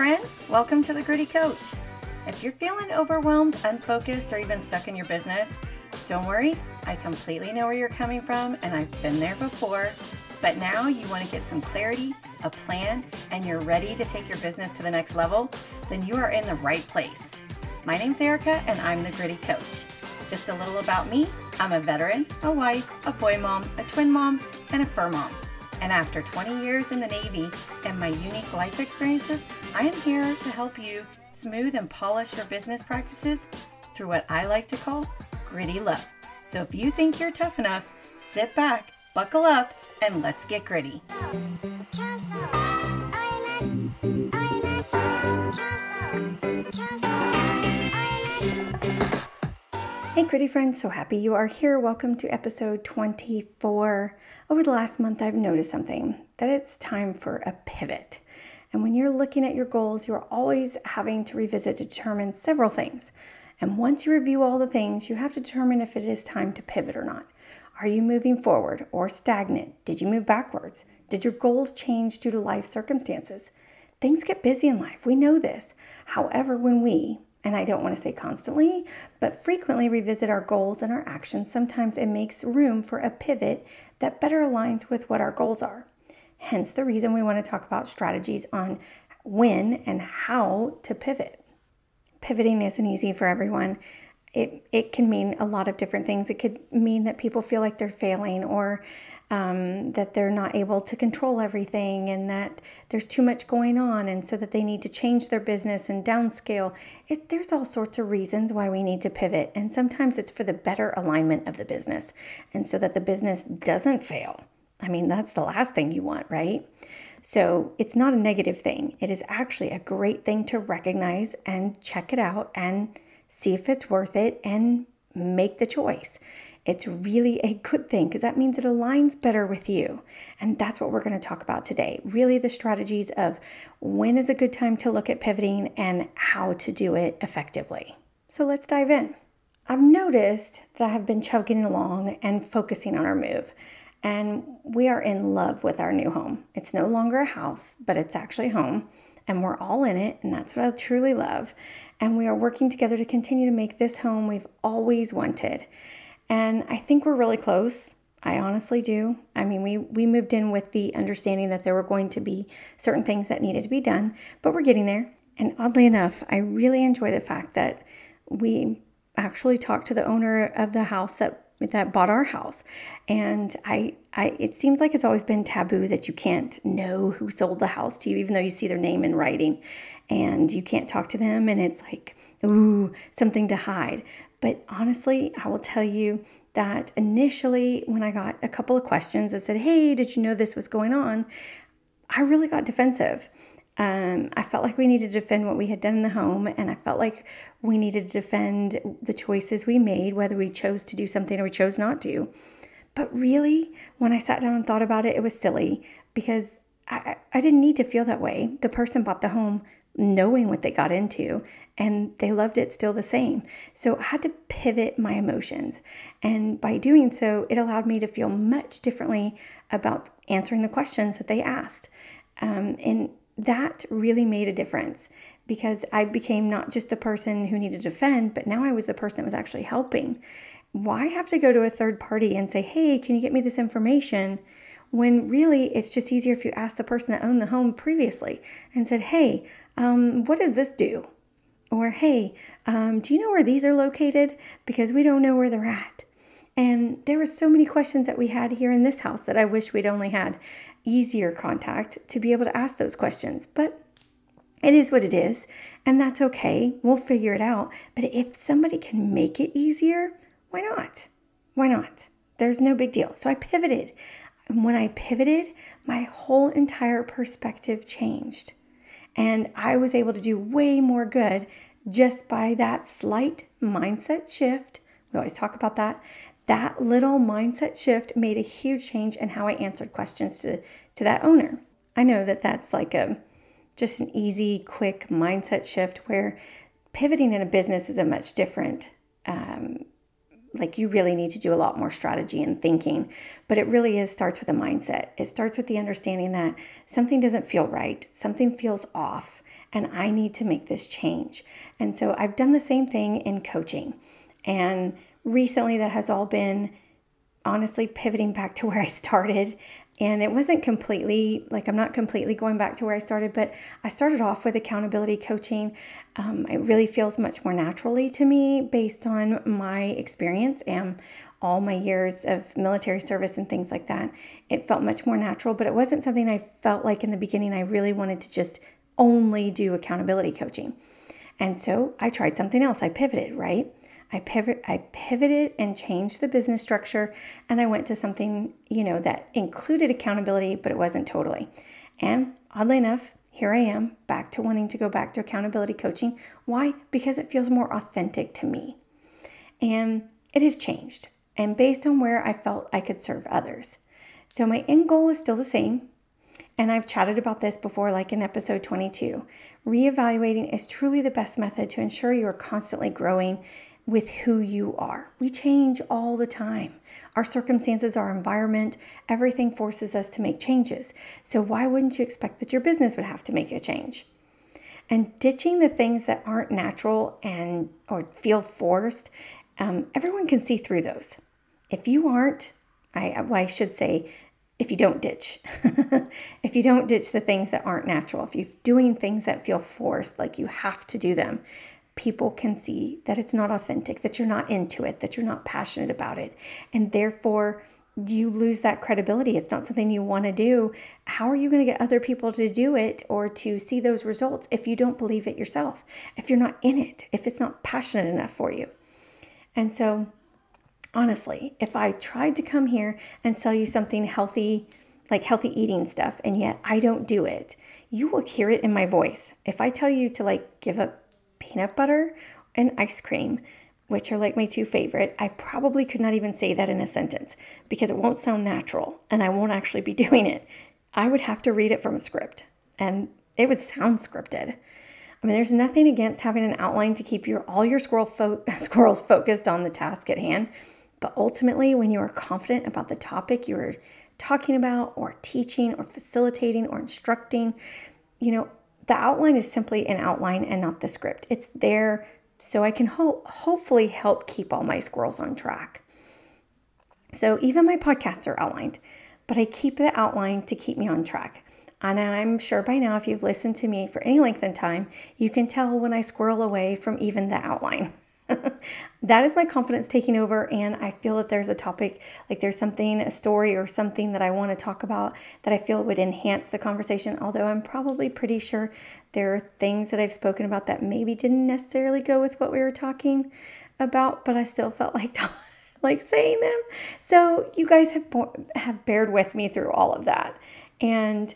friend. Welcome to the Gritty Coach. If you're feeling overwhelmed, unfocused, or even stuck in your business, don't worry. I completely know where you're coming from, and I've been there before. But now you want to get some clarity, a plan, and you're ready to take your business to the next level, then you are in the right place. My name's Erica, and I'm the Gritty Coach. Just a little about me I'm a veteran, a wife, a boy mom, a twin mom, and a fur mom. And after 20 years in the Navy and my unique life experiences, I am here to help you smooth and polish your business practices through what I like to call gritty love. So if you think you're tough enough, sit back, buckle up, and let's get gritty. Hey, gritty friends, so happy you are here. Welcome to episode 24. Over the last month, I've noticed something that it's time for a pivot. And when you're looking at your goals, you're always having to revisit to determine several things. And once you review all the things, you have to determine if it is time to pivot or not. Are you moving forward or stagnant? Did you move backwards? Did your goals change due to life circumstances? Things get busy in life. We know this. However, when we, and I don't want to say constantly, but frequently revisit our goals and our actions, sometimes it makes room for a pivot that better aligns with what our goals are. Hence, the reason we want to talk about strategies on when and how to pivot. Pivoting isn't easy for everyone. It, it can mean a lot of different things. It could mean that people feel like they're failing or um, that they're not able to control everything and that there's too much going on and so that they need to change their business and downscale. It, there's all sorts of reasons why we need to pivot. And sometimes it's for the better alignment of the business and so that the business doesn't fail. I mean, that's the last thing you want, right? So it's not a negative thing. It is actually a great thing to recognize and check it out and see if it's worth it and make the choice it's really a good thing because that means it aligns better with you. And that's what we're going to talk about today. Really, the strategies of when is a good time to look at pivoting and how to do it effectively. So let's dive in. I've noticed that I have been chugging along and focusing on our move. And we are in love with our new home. It's no longer a house, but it's actually home. And we're all in it. And that's what I truly love. And we are working together to continue to make this home we've always wanted. And I think we're really close. I honestly do. I mean, we we moved in with the understanding that there were going to be certain things that needed to be done, but we're getting there. And oddly enough, I really enjoy the fact that we actually talked to the owner of the house that that bought our house. And I I it seems like it's always been taboo that you can't know who sold the house to you even though you see their name in writing and you can't talk to them and it's like ooh, something to hide. But honestly, I will tell you that initially, when I got a couple of questions that said, Hey, did you know this was going on? I really got defensive. Um, I felt like we needed to defend what we had done in the home, and I felt like we needed to defend the choices we made, whether we chose to do something or we chose not to. But really, when I sat down and thought about it, it was silly because I, I didn't need to feel that way. The person bought the home knowing what they got into and they loved it still the same. So I had to pivot my emotions. And by doing so, it allowed me to feel much differently about answering the questions that they asked. Um, and that really made a difference because I became not just the person who needed to defend, but now I was the person that was actually helping. Why have to go to a third party and say, hey, can you get me this information? When really it's just easier if you ask the person that owned the home previously and said, hey, um, what does this do? Or, hey, um, do you know where these are located? Because we don't know where they're at. And there were so many questions that we had here in this house that I wish we'd only had easier contact to be able to ask those questions. But it is what it is, and that's okay. We'll figure it out. But if somebody can make it easier, why not? Why not? There's no big deal. So I pivoted. And when I pivoted, my whole entire perspective changed. And I was able to do way more good just by that slight mindset shift. We always talk about that. That little mindset shift made a huge change in how I answered questions to, to that owner. I know that that's like a just an easy, quick mindset shift where pivoting in a business is a much different um, like you really need to do a lot more strategy and thinking. But it really is starts with a mindset. It starts with the understanding that something doesn't feel right. Something feels off and i need to make this change. And so i've done the same thing in coaching. And recently that has all been honestly pivoting back to where i started and it wasn't completely like i'm not completely going back to where i started but i started off with accountability coaching. Um, it really feels much more naturally to me based on my experience and all my years of military service and things like that. It felt much more natural but it wasn't something i felt like in the beginning i really wanted to just only do accountability coaching. And so i tried something else. I pivoted right I pivot I pivoted and changed the business structure and I went to something, you know, that included accountability, but it wasn't totally. And oddly enough, here I am back to wanting to go back to accountability coaching. Why? Because it feels more authentic to me. And it has changed and based on where I felt I could serve others. So my end goal is still the same. And I've chatted about this before, like in episode 22. Reevaluating is truly the best method to ensure you are constantly growing with who you are. We change all the time. Our circumstances, our environment, everything forces us to make changes. So, why wouldn't you expect that your business would have to make a change? And ditching the things that aren't natural and or feel forced, um, everyone can see through those. If you aren't, I, well, I should say, if you don't ditch, if you don't ditch the things that aren't natural, if you're doing things that feel forced, like you have to do them, people can see that it's not authentic, that you're not into it, that you're not passionate about it. And therefore, you lose that credibility. It's not something you want to do. How are you going to get other people to do it or to see those results if you don't believe it yourself? If you're not in it, if it's not passionate enough for you. And so, honestly, if I tried to come here and sell you something healthy, like healthy eating stuff, and yet I don't do it, you will hear it in my voice. If I tell you to like give up peanut butter and ice cream, which are like my two favorite, I probably could not even say that in a sentence because it won't sound natural and I won't actually be doing it. I would have to read it from a script and it would sound scripted. I mean, there's nothing against having an outline to keep your all your squirrel fo- squirrels focused on the task at hand, but ultimately, when you are confident about the topic you are talking about, or teaching, or facilitating, or instructing, you know, the outline is simply an outline and not the script. It's there so I can ho- hopefully help keep all my squirrels on track. So even my podcasts are outlined, but I keep the outline to keep me on track. And I'm sure by now, if you've listened to me for any length of time, you can tell when I squirrel away from even the outline. that is my confidence taking over. And I feel that there's a topic, like there's something, a story or something that I want to talk about that I feel would enhance the conversation. Although I'm probably pretty sure there are things that I've spoken about that maybe didn't necessarily go with what we were talking about, but I still felt like like saying them. So you guys have have bared with me through all of that. And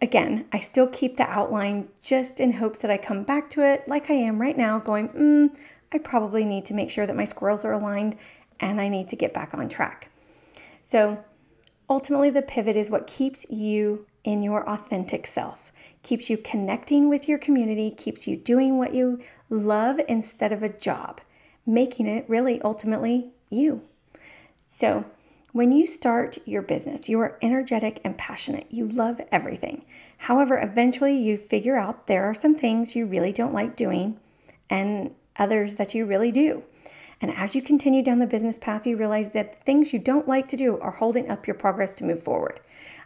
again, I still keep the outline just in hopes that I come back to it like I am right now, going, mm, I probably need to make sure that my squirrels are aligned and I need to get back on track. So ultimately, the pivot is what keeps you in your authentic self, keeps you connecting with your community, keeps you doing what you love instead of a job, making it really ultimately you. So, when you start your business, you are energetic and passionate. You love everything. However, eventually you figure out there are some things you really don't like doing, and others that you really do. And as you continue down the business path, you realize that the things you don't like to do are holding up your progress to move forward.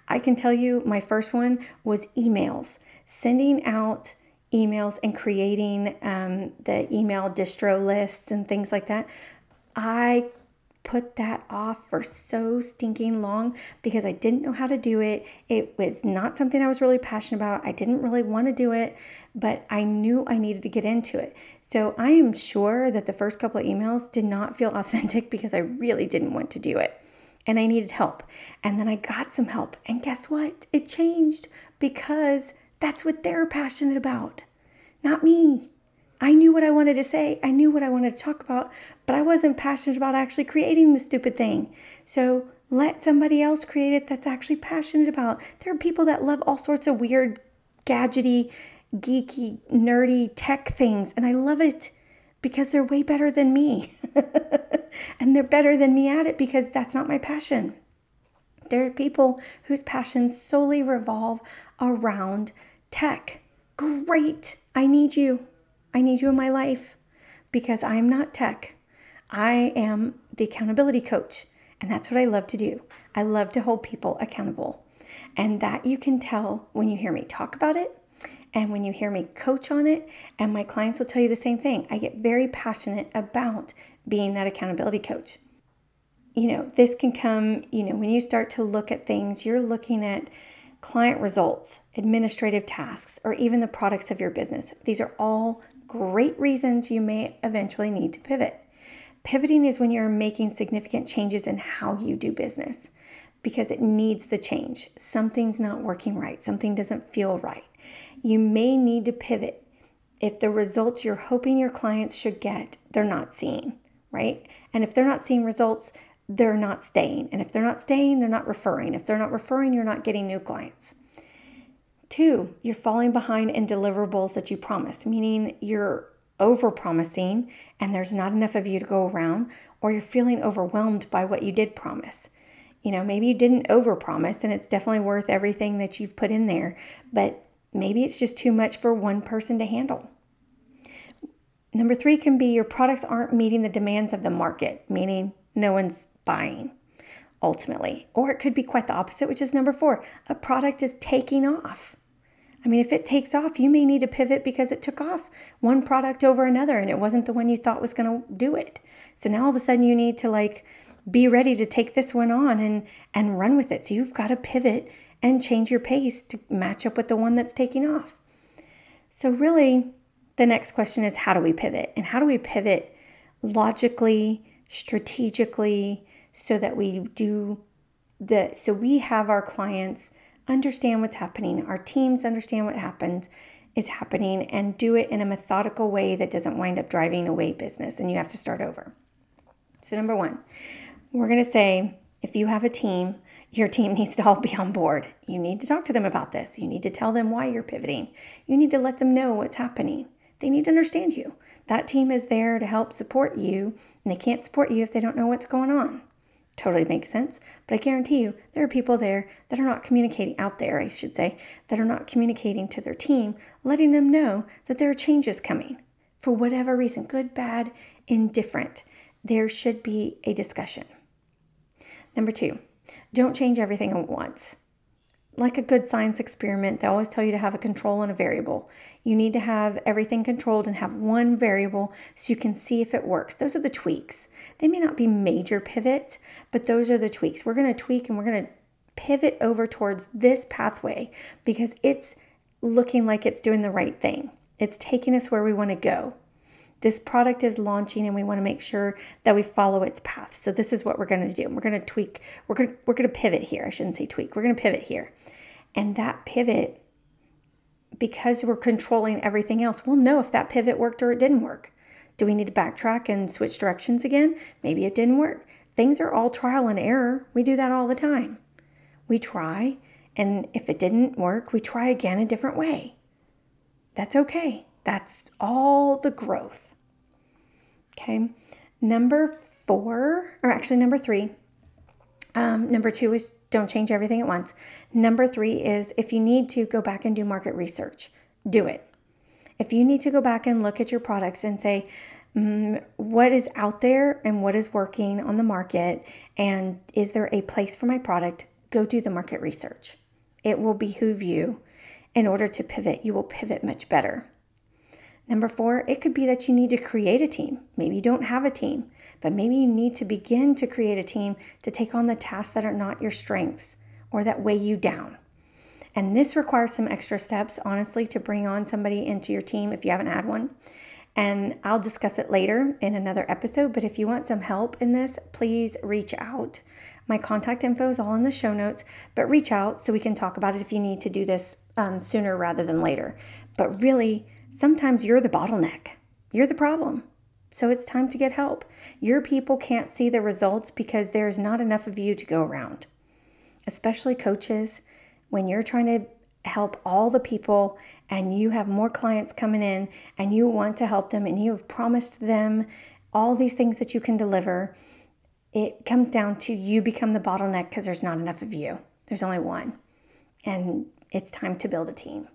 I can tell you my first one was emails, sending out emails and creating um, the email distro lists and things like that. I put that off for so stinking long because I didn't know how to do it. It was not something I was really passionate about. I didn't really want to do it, but I knew I needed to get into it. So I am sure that the first couple of emails did not feel authentic because I really didn't want to do it. And I needed help. And then I got some help. And guess what? It changed because that's what they're passionate about, not me. I knew what I wanted to say, I knew what I wanted to talk about, but I wasn't passionate about actually creating the stupid thing. So let somebody else create it that's actually passionate about. There are people that love all sorts of weird, gadgety, geeky, nerdy tech things, and I love it because they're way better than me. and they're better than me at it because that's not my passion. There are people whose passions solely revolve around tech. Great. I need you. I need you in my life because I am not tech. I am the accountability coach, and that's what I love to do. I love to hold people accountable. And that you can tell when you hear me talk about it and when you hear me coach on it. And my clients will tell you the same thing. I get very passionate about being that accountability coach. You know, this can come, you know, when you start to look at things, you're looking at client results, administrative tasks, or even the products of your business. These are all great reasons you may eventually need to pivot. Pivoting is when you're making significant changes in how you do business because it needs the change. Something's not working right, something doesn't feel right. You may need to pivot if the results you're hoping your clients should get, they're not seeing, right? And if they're not seeing results, they're not staying. And if they're not staying, they're not referring. If they're not referring, you're not getting new clients. Two, you're falling behind in deliverables that you promised, meaning you're over promising and there's not enough of you to go around, or you're feeling overwhelmed by what you did promise. You know, maybe you didn't over promise and it's definitely worth everything that you've put in there, but maybe it's just too much for one person to handle. Number three can be your products aren't meeting the demands of the market, meaning no one's buying ultimately. Or it could be quite the opposite, which is number four a product is taking off. I mean, if it takes off, you may need to pivot because it took off one product over another and it wasn't the one you thought was going to do it. So now all of a sudden you need to like be ready to take this one on and and run with it. So you've got to pivot and change your pace to match up with the one that's taking off. So really the next question is how do we pivot? And how do we pivot logically, strategically so that we do the so we have our clients understand what's happening, our teams understand what happens is happening and do it in a methodical way that doesn't wind up driving away business and you have to start over. So number 1, we're going to say if you have a team, your team needs to all be on board. You need to talk to them about this. You need to tell them why you're pivoting. You need to let them know what's happening. They need to understand you. That team is there to help support you, and they can't support you if they don't know what's going on. Totally makes sense. But I guarantee you, there are people there that are not communicating out there, I should say, that are not communicating to their team, letting them know that there are changes coming for whatever reason good, bad, indifferent. There should be a discussion. Number two, don't change everything at once. Like a good science experiment, they always tell you to have a control and a variable. You need to have everything controlled and have one variable so you can see if it works. Those are the tweaks. They may not be major pivots, but those are the tweaks. We're going to tweak and we're going to pivot over towards this pathway because it's looking like it's doing the right thing. It's taking us where we want to go. This product is launching and we want to make sure that we follow its path. So this is what we're going to do. We're going to tweak. We're going to, we're going to pivot here. I shouldn't say tweak. We're going to pivot here. And that pivot because we're controlling everything else, we'll know if that pivot worked or it didn't work. Do we need to backtrack and switch directions again? Maybe it didn't work. Things are all trial and error. We do that all the time. We try, and if it didn't work, we try again a different way. That's okay. That's all the growth. Okay. Number four, or actually number three, um, number two is don't change everything at once. Number three is if you need to go back and do market research, do it. If you need to go back and look at your products and say, mm, what is out there and what is working on the market, and is there a place for my product, go do the market research. It will behoove you in order to pivot. You will pivot much better. Number four, it could be that you need to create a team. Maybe you don't have a team, but maybe you need to begin to create a team to take on the tasks that are not your strengths or that weigh you down. And this requires some extra steps, honestly, to bring on somebody into your team if you haven't had one. And I'll discuss it later in another episode. But if you want some help in this, please reach out. My contact info is all in the show notes, but reach out so we can talk about it if you need to do this um, sooner rather than later. But really, sometimes you're the bottleneck, you're the problem. So it's time to get help. Your people can't see the results because there's not enough of you to go around, especially coaches. When you're trying to help all the people and you have more clients coming in and you want to help them and you have promised them all these things that you can deliver, it comes down to you become the bottleneck because there's not enough of you. There's only one. And it's time to build a team.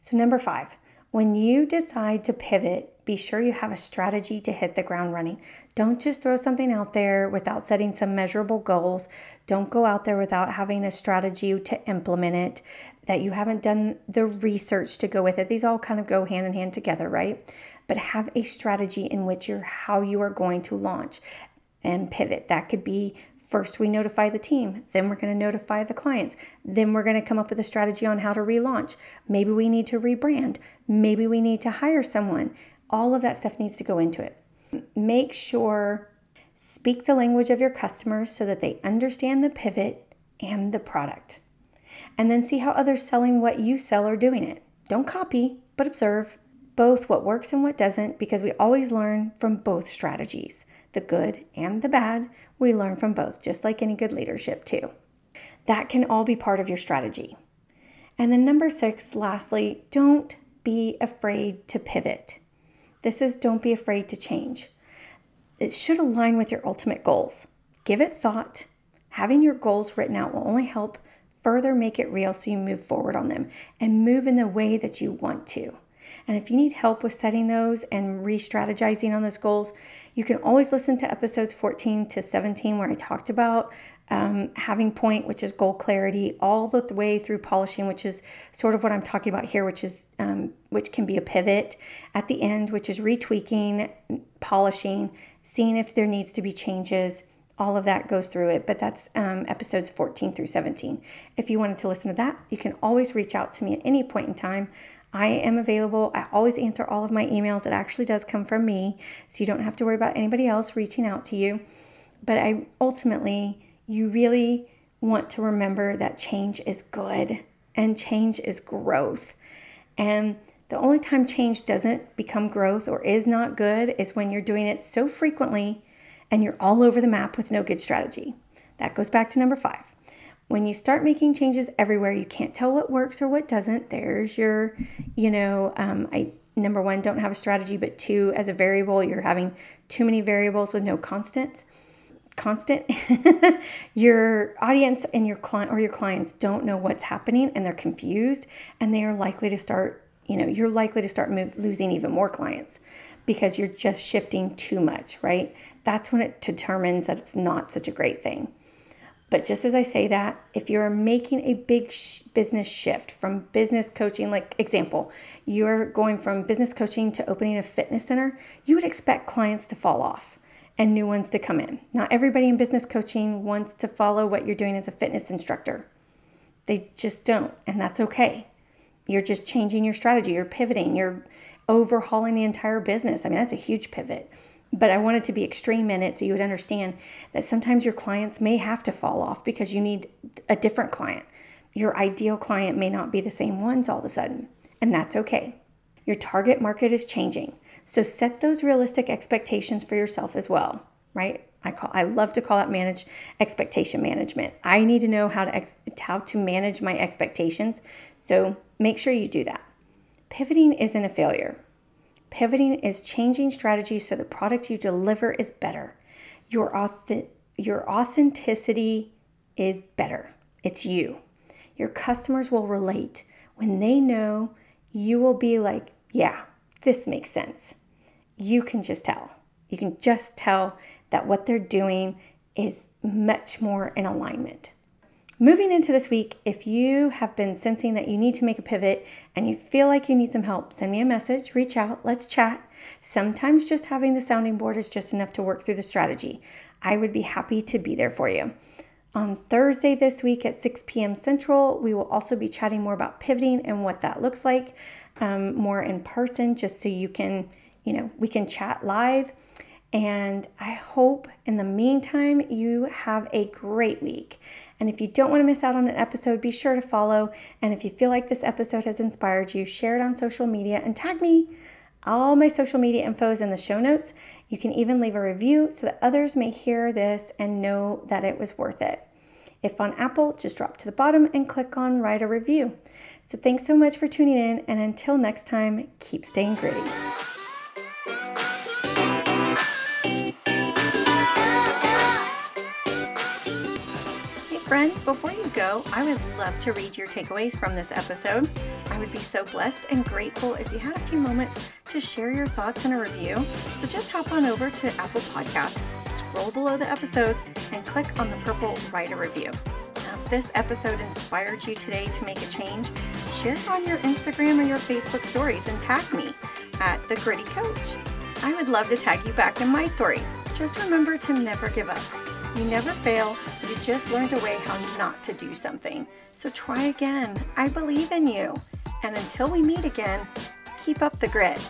So, number five, when you decide to pivot, be sure you have a strategy to hit the ground running. Don't just throw something out there without setting some measurable goals. Don't go out there without having a strategy to implement it, that you haven't done the research to go with it. These all kind of go hand in hand together, right? But have a strategy in which you're how you are going to launch and pivot. That could be First, we notify the team, then we're going to notify the clients, then we're going to come up with a strategy on how to relaunch. Maybe we need to rebrand, maybe we need to hire someone. All of that stuff needs to go into it. Make sure speak the language of your customers so that they understand the pivot and the product. And then see how others selling what you sell are doing it. Don't copy, but observe both what works and what doesn't because we always learn from both strategies the good and the bad. We learn from both, just like any good leadership, too. That can all be part of your strategy. And then, number six, lastly, don't be afraid to pivot. This is don't be afraid to change. It should align with your ultimate goals. Give it thought. Having your goals written out will only help further make it real so you move forward on them and move in the way that you want to. And if you need help with setting those and re strategizing on those goals, you can always listen to episodes 14 to 17 where I talked about um, having point, which is goal clarity, all the way through polishing, which is sort of what I'm talking about here, which is um, which can be a pivot at the end, which is retweaking, polishing, seeing if there needs to be changes. All of that goes through it, but that's um, episodes 14 through 17. If you wanted to listen to that, you can always reach out to me at any point in time. I am available. I always answer all of my emails. It actually does come from me, so you don't have to worry about anybody else reaching out to you. But I ultimately, you really want to remember that change is good and change is growth. And the only time change doesn't become growth or is not good is when you're doing it so frequently and you're all over the map with no good strategy. That goes back to number five. When you start making changes everywhere, you can't tell what works or what doesn't. There's your, you know, um, I number one, don't have a strategy, but two, as a variable, you're having too many variables with no constants. Constant. your audience and your client or your clients don't know what's happening and they're confused and they are likely to start, you know, you're likely to start move, losing even more clients because you're just shifting too much, right? That's when it determines that it's not such a great thing. But just as I say that, if you're making a big sh- business shift from business coaching, like example, you're going from business coaching to opening a fitness center, you would expect clients to fall off and new ones to come in. Not everybody in business coaching wants to follow what you're doing as a fitness instructor. They just don't, and that's okay. You're just changing your strategy, you're pivoting, you're overhauling the entire business. I mean, that's a huge pivot but I wanted to be extreme in it so you would understand that sometimes your clients may have to fall off because you need a different client. Your ideal client may not be the same ones all of a sudden, and that's okay. Your target market is changing. So set those realistic expectations for yourself as well, right? I call I love to call that manage expectation management. I need to know how to ex, how to manage my expectations. So make sure you do that. Pivoting isn't a failure. Pivoting is changing strategies so the product you deliver is better. Your, auth- your authenticity is better. It's you. Your customers will relate. When they know, you will be like, yeah, this makes sense. You can just tell. You can just tell that what they're doing is much more in alignment. Moving into this week, if you have been sensing that you need to make a pivot and you feel like you need some help, send me a message, reach out, let's chat. Sometimes just having the sounding board is just enough to work through the strategy. I would be happy to be there for you. On Thursday this week at 6 p.m. Central, we will also be chatting more about pivoting and what that looks like, um, more in person, just so you can, you know, we can chat live. And I hope in the meantime, you have a great week. And if you don't want to miss out on an episode, be sure to follow. And if you feel like this episode has inspired you, share it on social media and tag me. All my social media info is in the show notes. You can even leave a review so that others may hear this and know that it was worth it. If on Apple, just drop to the bottom and click on write a review. So thanks so much for tuning in, and until next time, keep staying gritty. friend, before you go, I would love to read your takeaways from this episode. I would be so blessed and grateful if you had a few moments to share your thoughts in a review. So just hop on over to Apple Podcasts, scroll below the episodes, and click on the purple Write a Review. Now, if this episode inspired you today to make a change, share it on your Instagram or your Facebook stories and tag me at The Gritty Coach. I would love to tag you back in my stories. Just remember to never give up. You never fail, you just learned a way how not to do something. So try again. I believe in you. And until we meet again, keep up the grit.